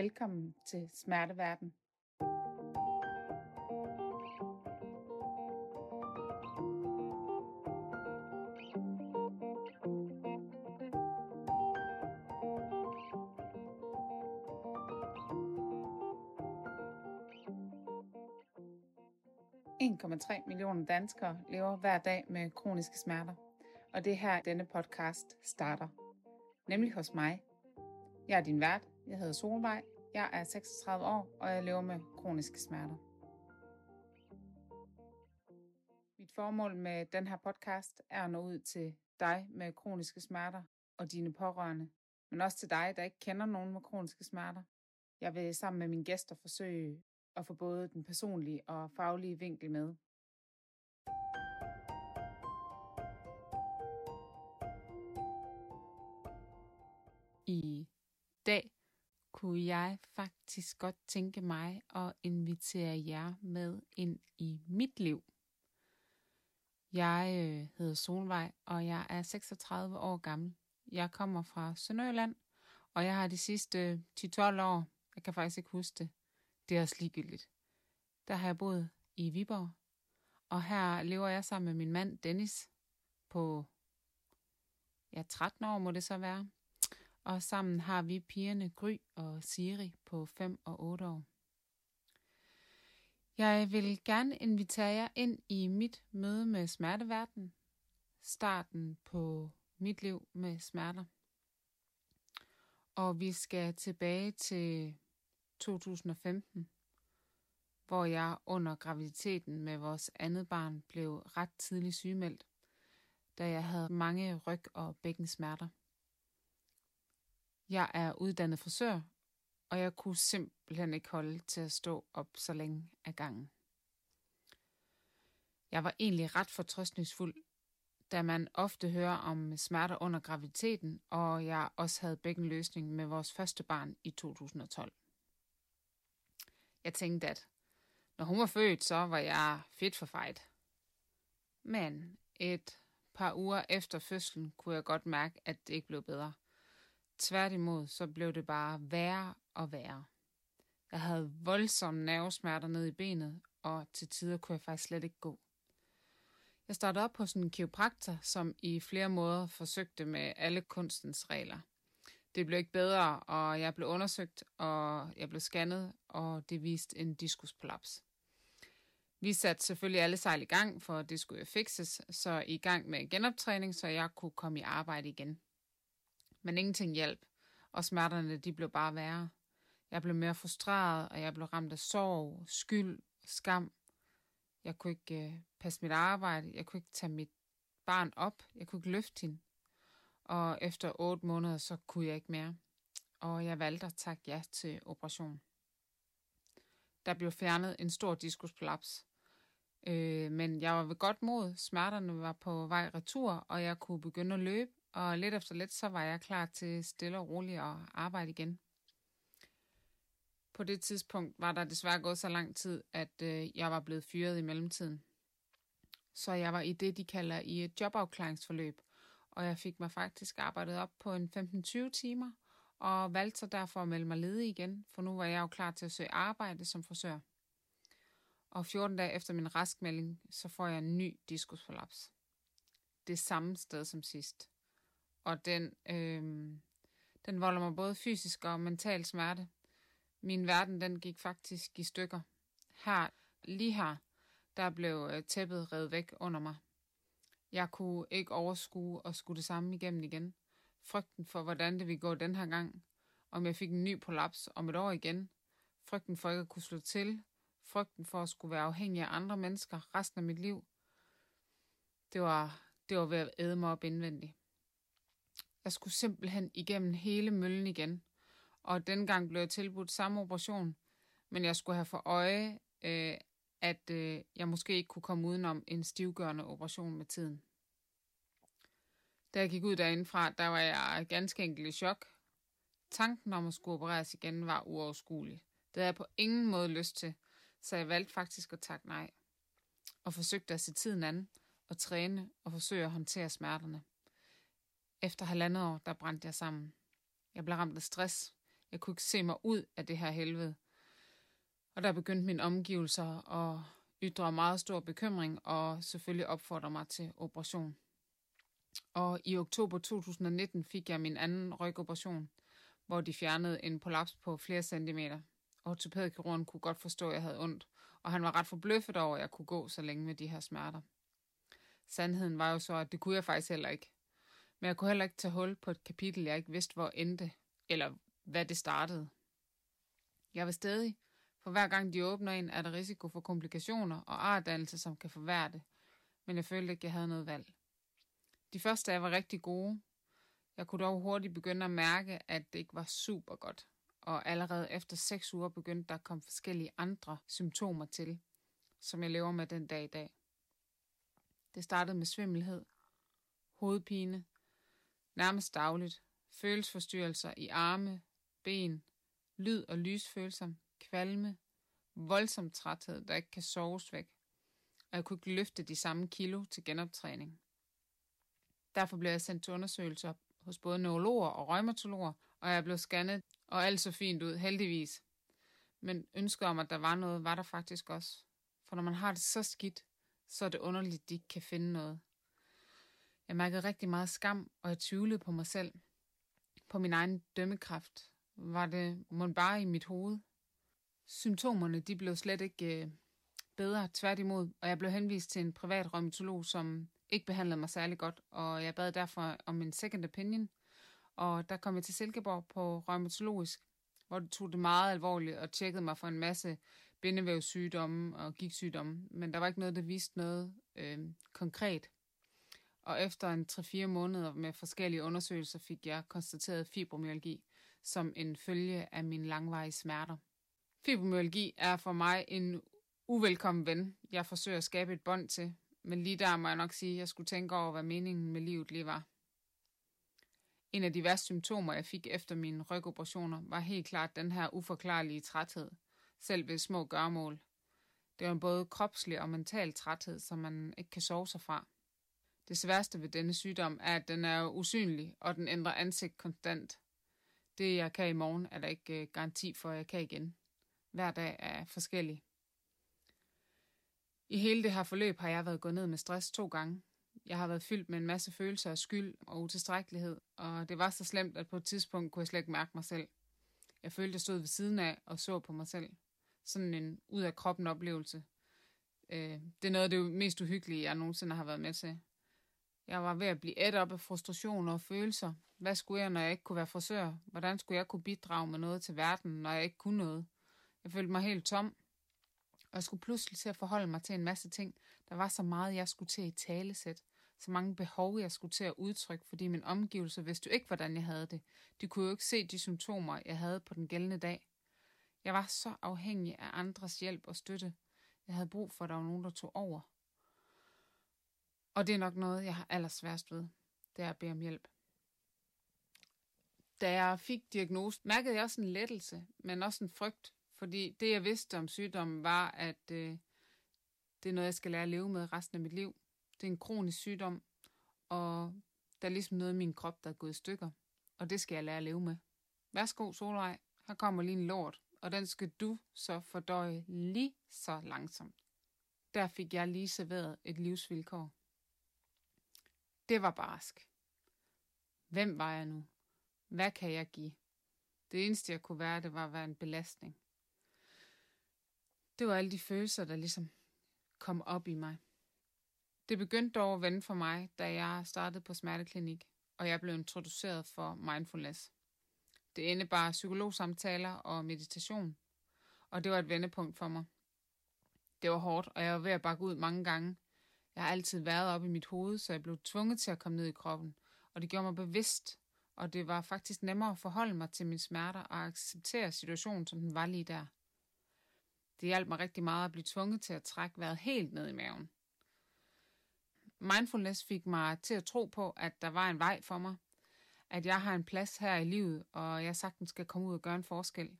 Velkommen til Smerteverden. ...1,3 millioner danskere lever hver dag med kroniske smerter. Og det er her, denne podcast starter. Nemlig hos mig. Jeg er din vært. Jeg hedder Solvej. Jeg er 36 år, og jeg lever med kroniske smerter. Mit formål med den her podcast er at nå ud til dig med kroniske smerter og dine pårørende, men også til dig, der ikke kender nogen med kroniske smerter. Jeg vil sammen med mine gæster forsøge at få både den personlige og faglige vinkel med. I kunne jeg faktisk godt tænke mig at invitere jer med ind i mit liv. Jeg øh, hedder Solvej, og jeg er 36 år gammel. Jeg kommer fra Sønderjylland, og jeg har de sidste øh, 10-12 år, jeg kan faktisk ikke huske det, det er også ligegyldigt. Der har jeg boet i Viborg, og her lever jeg sammen med min mand Dennis på ja, 13 år må det så være. Og sammen har vi pigerne Gry og Siri på 5 og 8 år. Jeg vil gerne invitere jer ind i mit møde med smerteverden. Starten på mit liv med smerter. Og vi skal tilbage til 2015, hvor jeg under graviditeten med vores andet barn blev ret tidligt sygemeldt, da jeg havde mange ryg- og bækkensmerter. Jeg er uddannet frisør, og jeg kunne simpelthen ikke holde til at stå op så længe af gangen. Jeg var egentlig ret fortrøstningsfuld, da man ofte hører om smerter under graviditeten, og jeg også havde bækkenløsning med vores første barn i 2012. Jeg tænkte, at når hun var født, så var jeg fit for fight. Men et par uger efter fødslen kunne jeg godt mærke, at det ikke blev bedre. Tværtimod, så blev det bare værre og værre. Jeg havde voldsomme nervesmerter ned i benet, og til tider kunne jeg faktisk slet ikke gå. Jeg startede op hos en kiropraktor, som i flere måder forsøgte med alle kunstens regler. Det blev ikke bedre, og jeg blev undersøgt, og jeg blev scannet, og det viste en diskusprolaps. Vi satte selvfølgelig alle sejl i gang, for det skulle jo fikses, så i gang med genoptræning, så jeg kunne komme i arbejde igen. Men ingenting hjalp, og smerterne de blev bare værre. Jeg blev mere frustreret, og jeg blev ramt af sorg, skyld, skam. Jeg kunne ikke øh, passe mit arbejde, jeg kunne ikke tage mit barn op, jeg kunne ikke løfte hende. Og efter otte måneder, så kunne jeg ikke mere. Og jeg valgte at takke ja til operation. Der blev fjernet en stor diskusprolaps. Øh, men jeg var ved godt mod. Smerterne var på vej retur, og jeg kunne begynde at løbe og lidt efter lidt, så var jeg klar til stille og roligt at arbejde igen. På det tidspunkt var der desværre gået så lang tid, at øh, jeg var blevet fyret i mellemtiden. Så jeg var i det, de kalder i et jobafklaringsforløb, og jeg fik mig faktisk arbejdet op på en 15-20 timer, og valgte så derfor at melde mig ledig igen, for nu var jeg jo klar til at søge arbejde som frisør. Og 14 dage efter min raskmelding, så får jeg en ny diskusforlaps. Det samme sted som sidst og den, øh, den volder mig både fysisk og mental smerte. Min verden, den gik faktisk i stykker. Her, lige her, der blev øh, tæppet revet væk under mig. Jeg kunne ikke overskue og skulle det samme igennem igen. Frygten for, hvordan det ville gå den her gang. Om jeg fik en ny prolaps om et år igen. Frygten for ikke at kunne slå til. Frygten for at skulle være afhængig af andre mennesker resten af mit liv. Det var, det var ved at æde mig op indvendigt. Jeg skulle simpelthen igennem hele møllen igen. Og dengang blev jeg tilbudt samme operation, men jeg skulle have for øje, øh, at øh, jeg måske ikke kunne komme udenom en stivgørende operation med tiden. Da jeg gik ud derindefra, der var jeg ganske enkelt i chok. Tanken om at skulle opereres igen var uoverskuelig. Det havde jeg på ingen måde lyst til, så jeg valgte faktisk at takke nej. Og forsøgte at se tiden an og træne og forsøge at håndtere smerterne. Efter halvandet år, der brændte jeg sammen. Jeg blev ramt af stress. Jeg kunne ikke se mig ud af det her helvede. Og der begyndte mine omgivelser at ytre meget stor bekymring og selvfølgelig opfordre mig til operation. Og i oktober 2019 fik jeg min anden rygoperation, hvor de fjernede en prolaps på flere centimeter. Ortopædkirurgen kunne godt forstå, at jeg havde ondt, og han var ret forbløffet over, at jeg kunne gå så længe med de her smerter. Sandheden var jo så, at det kunne jeg faktisk heller ikke. Men jeg kunne heller ikke tage hul på et kapitel, jeg ikke vidste, hvor endte, eller hvad det startede. Jeg var stadig, for hver gang de åbner en, er der risiko for komplikationer og artdannelse, som kan forværre det. Men jeg følte ikke, jeg havde noget valg. De første af var rigtig gode. Jeg kunne dog hurtigt begynde at mærke, at det ikke var super godt. Og allerede efter seks uger begyndte der at komme forskellige andre symptomer til, som jeg lever med den dag i dag. Det startede med svimmelhed, hovedpine, nærmest dagligt, følelsesforstyrrelser i arme, ben, lyd- og lysfølsom, kvalme, voldsom træthed, der ikke kan soves væk, og jeg kunne ikke løfte de samme kilo til genoptræning. Derfor blev jeg sendt til undersøgelser hos både neurologer og rheumatologer, og jeg blev scannet, og alt så fint ud, heldigvis. Men ønsket om, at der var noget, var der faktisk også. For når man har det så skidt, så er det underligt, at de ikke kan finde noget. Jeg mærkede rigtig meget skam, og jeg tvivlede på mig selv. På min egen dømmekraft. Var det mon bare i mit hoved? Symptomerne de blev slet ikke øh, bedre, tværtimod, og jeg blev henvist til en privat rheumatolog, som ikke behandlede mig særlig godt, og jeg bad derfor om en second opinion, og der kom jeg til Silkeborg på rheumatologisk, hvor de tog det meget alvorligt og tjekkede mig for en masse bindevævssygdomme og gigtsygdomme, men der var ikke noget, der viste noget øh, konkret. Og efter en 3-4 måneder med forskellige undersøgelser fik jeg konstateret fibromyalgi som en følge af mine langvarige smerter. Fibromyalgi er for mig en uvelkommen ven, jeg forsøger at skabe et bånd til, men lige der må jeg nok sige, at jeg skulle tænke over, hvad meningen med livet lige var. En af de værste symptomer, jeg fik efter mine rygoperationer, var helt klart den her uforklarlige træthed, selv ved små gørmål. Det var en både kropslig og mental træthed, som man ikke kan sove sig fra. Det sværeste ved denne sygdom er, at den er usynlig, og den ændrer ansigt konstant. Det, jeg kan i morgen, er der ikke øh, garanti for, at jeg kan igen. Hver dag er forskellig. I hele det her forløb har jeg været gået ned med stress to gange. Jeg har været fyldt med en masse følelser af skyld og utilstrækkelighed, og det var så slemt, at på et tidspunkt kunne jeg slet ikke mærke mig selv. Jeg følte, at jeg stod ved siden af og så på mig selv. Sådan en ud af kroppen oplevelse. Øh, det er noget af det mest uhyggelige, jeg nogensinde har været med til. Jeg var ved at blive ædt op af frustrationer og følelser. Hvad skulle jeg, når jeg ikke kunne være frisør? Hvordan skulle jeg kunne bidrage med noget til verden, når jeg ikke kunne noget? Jeg følte mig helt tom. Og jeg skulle pludselig til at forholde mig til en masse ting. Der var så meget, jeg skulle til at talesæt. Så mange behov, jeg skulle til at udtrykke, fordi min omgivelser vidste jo ikke, hvordan jeg havde det. De kunne jo ikke se de symptomer, jeg havde på den gældende dag. Jeg var så afhængig af andres hjælp og støtte. Jeg havde brug for, at der var nogen, der tog over. Og det er nok noget, jeg har allersværst ved. Det er at bede om hjælp. Da jeg fik diagnosen, mærkede jeg også en lettelse, men også en frygt. Fordi det, jeg vidste om sygdommen, var, at øh, det er noget, jeg skal lære at leve med resten af mit liv. Det er en kronisk sygdom, og der er ligesom noget i min krop, der er gået i stykker. Og det skal jeg lære at leve med. Værsgo, Solvej. Her kommer lige en lort, og den skal du så fordøje lige så langsomt. Der fik jeg lige serveret et livsvilkår. Det var barsk. Hvem var jeg nu? Hvad kan jeg give? Det eneste, jeg kunne være, det var at være en belastning. Det var alle de følelser, der ligesom kom op i mig. Det begyndte dog at vende for mig, da jeg startede på smerteklinik, og jeg blev introduceret for mindfulness. Det indebar psykologsamtaler og meditation, og det var et vendepunkt for mig. Det var hårdt, og jeg var ved at bakke ud mange gange. Jeg har altid været oppe i mit hoved, så jeg blev tvunget til at komme ned i kroppen, og det gjorde mig bevidst, og det var faktisk nemmere at forholde mig til mine smerter og acceptere situationen, som den var lige der. Det hjalp mig rigtig meget at blive tvunget til at trække vejret helt ned i maven. Mindfulness fik mig til at tro på, at der var en vej for mig, at jeg har en plads her i livet, og jeg sagtens skal komme ud og gøre en forskel.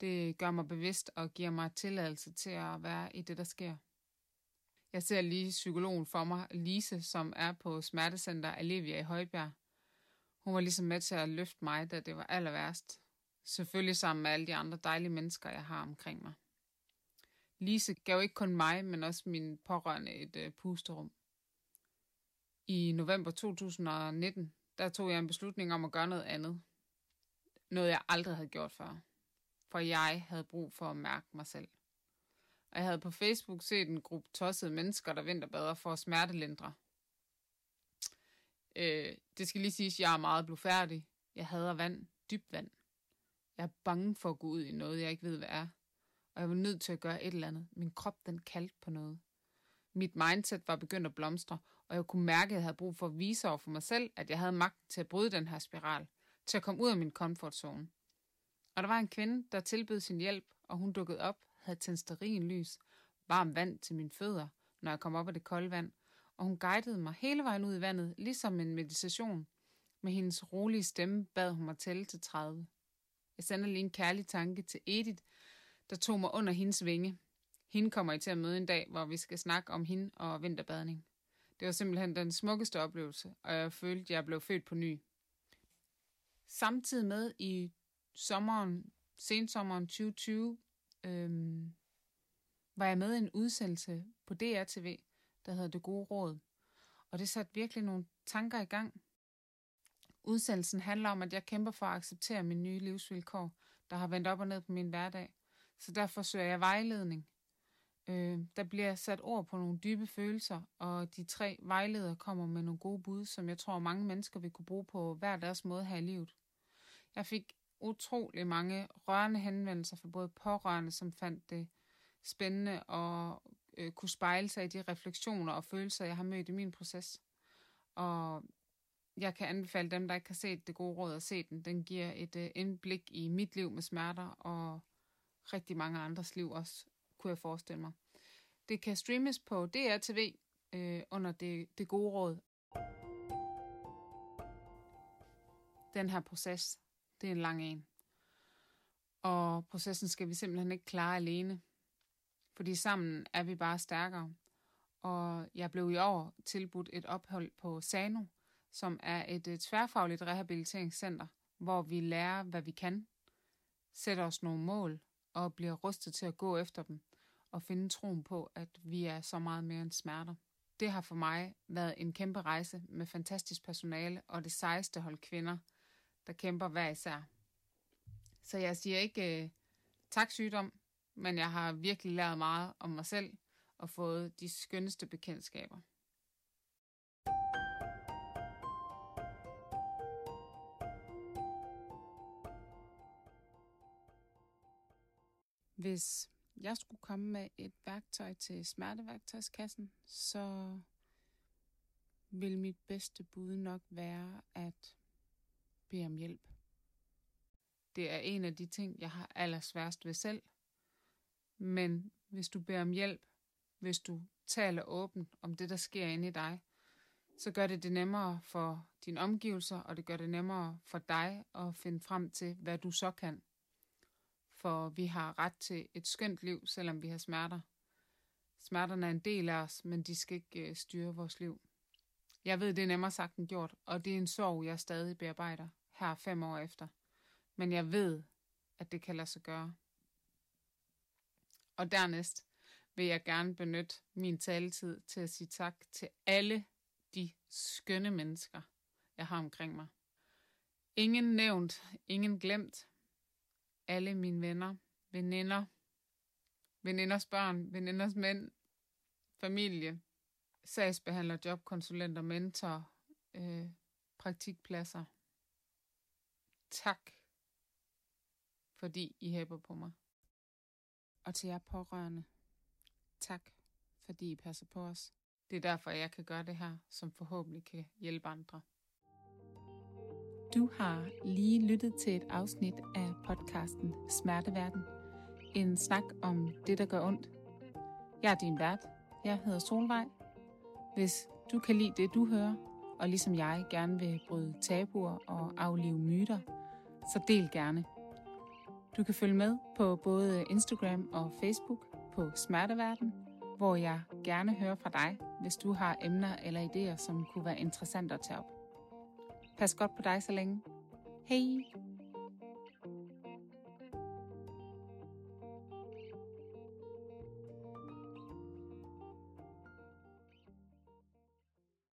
Det gør mig bevidst og giver mig tilladelse til at være i det, der sker. Jeg ser lige psykologen for mig, Lise, som er på smertecenter Alevia i Højbjerg. Hun var ligesom med til at løfte mig, da det var aller værst. Selvfølgelig sammen med alle de andre dejlige mennesker, jeg har omkring mig. Lise gav ikke kun mig, men også min pårørende et øh, pusterum. I november 2019, der tog jeg en beslutning om at gøre noget andet. Noget jeg aldrig havde gjort før. For jeg havde brug for at mærke mig selv. Og jeg havde på Facebook set en gruppe tossede mennesker, der vinterbader for at smertelindre. Øh, det skal lige siges, at jeg er meget blufærdig. Jeg hader vand, dybt vand. Jeg er bange for at gå ud i noget, jeg ikke ved, hvad er. Og jeg var nødt til at gøre et eller andet. Min krop, den kaldte på noget. Mit mindset var begyndt at blomstre, og jeg kunne mærke, at jeg havde brug for at vise over for mig selv, at jeg havde magt til at bryde den her spiral, til at komme ud af min comfort zone. Og der var en kvinde, der tilbød sin hjælp, og hun dukkede op, havde tændt lys, varmt vand til mine fødder, når jeg kom op af det kolde vand, og hun guidede mig hele vejen ud i vandet, ligesom en meditation. Med hendes rolige stemme bad hun mig tælle til 30. Jeg sender lige en kærlig tanke til Edith, der tog mig under hendes vinge. Hende kommer I til at møde en dag, hvor vi skal snakke om hende og vinterbadning. Det var simpelthen den smukkeste oplevelse, og jeg følte, at jeg blev født på ny. Samtidig med i sommeren, sensommeren 2020, øhm, var jeg med i en udsendelse på DRTV, der hedder Det Gode Råd. Og det satte virkelig nogle tanker i gang. Udsendelsen handler om, at jeg kæmper for at acceptere mine nye livsvilkår, der har vendt op og ned på min hverdag. Så derfor søger jeg vejledning. Øh, der bliver sat ord på nogle dybe følelser, og de tre vejledere kommer med nogle gode bud, som jeg tror mange mennesker vil kunne bruge på hver deres måde her i livet. Jeg fik utrolig mange rørende henvendelser fra både pårørende, som fandt det spændende og øh, kunne spejle sig i de refleksioner og følelser, jeg har mødt i min proces. Og jeg kan anbefale dem, der ikke har set det gode råd at se den. Den giver et øh, indblik i mit liv med smerter og rigtig mange andres liv også, kunne jeg forestille mig. Det kan streames på DRTV øh, under det, det gode råd. Den her proces, det er en lang en. Og processen skal vi simpelthen ikke klare alene. Fordi sammen er vi bare stærkere. Og jeg blev i år tilbudt et ophold på Sano, som er et, et tværfagligt rehabiliteringscenter, hvor vi lærer, hvad vi kan, sætter os nogle mål og bliver rustet til at gå efter dem og finde troen på, at vi er så meget mere end smerter. Det har for mig været en kæmpe rejse med fantastisk personale og det sejeste hold kvinder, der kæmper hver især. Så jeg siger ikke øh, tak sygdom, men jeg har virkelig lært meget om mig selv og fået de skønneste bekendtskaber. Hvis jeg skulle komme med et værktøj til smerteværktøjskassen, så vil mit bedste bud nok være at bede om hjælp. Det er en af de ting, jeg har allersværst ved selv. Men hvis du beder om hjælp, hvis du taler åbent om det, der sker inde i dig, så gør det det nemmere for dine omgivelser, og det gør det nemmere for dig at finde frem til, hvad du så kan for vi har ret til et skønt liv, selvom vi har smerter. Smerterne er en del af os, men de skal ikke øh, styre vores liv. Jeg ved, det er nemmere sagt end gjort, og det er en sorg, jeg stadig bearbejder her fem år efter. Men jeg ved, at det kan lade sig gøre. Og dernæst vil jeg gerne benytte min taletid til at sige tak til alle de skønne mennesker, jeg har omkring mig. Ingen nævnt, ingen glemt, alle mine venner, veninder, veninders børn, veninders mænd, familie, sagsbehandler, jobkonsulenter, mentor, øh, praktikpladser. Tak, fordi I hæber på mig. Og til jer pårørende, tak, fordi I passer på os. Det er derfor, jeg kan gøre det her, som forhåbentlig kan hjælpe andre. Du har lige lyttet til et afsnit af podcasten Smerteverden. En snak om det, der gør ondt. Jeg er din vært. Jeg hedder Solvej. Hvis du kan lide det, du hører, og ligesom jeg gerne vil bryde tabuer og aflive myter, så del gerne. Du kan følge med på både Instagram og Facebook på Smerteverden, hvor jeg gerne hører fra dig, hvis du har emner eller idéer, som kunne være interessante at tage op. Pas godt på dig så længe. Hej!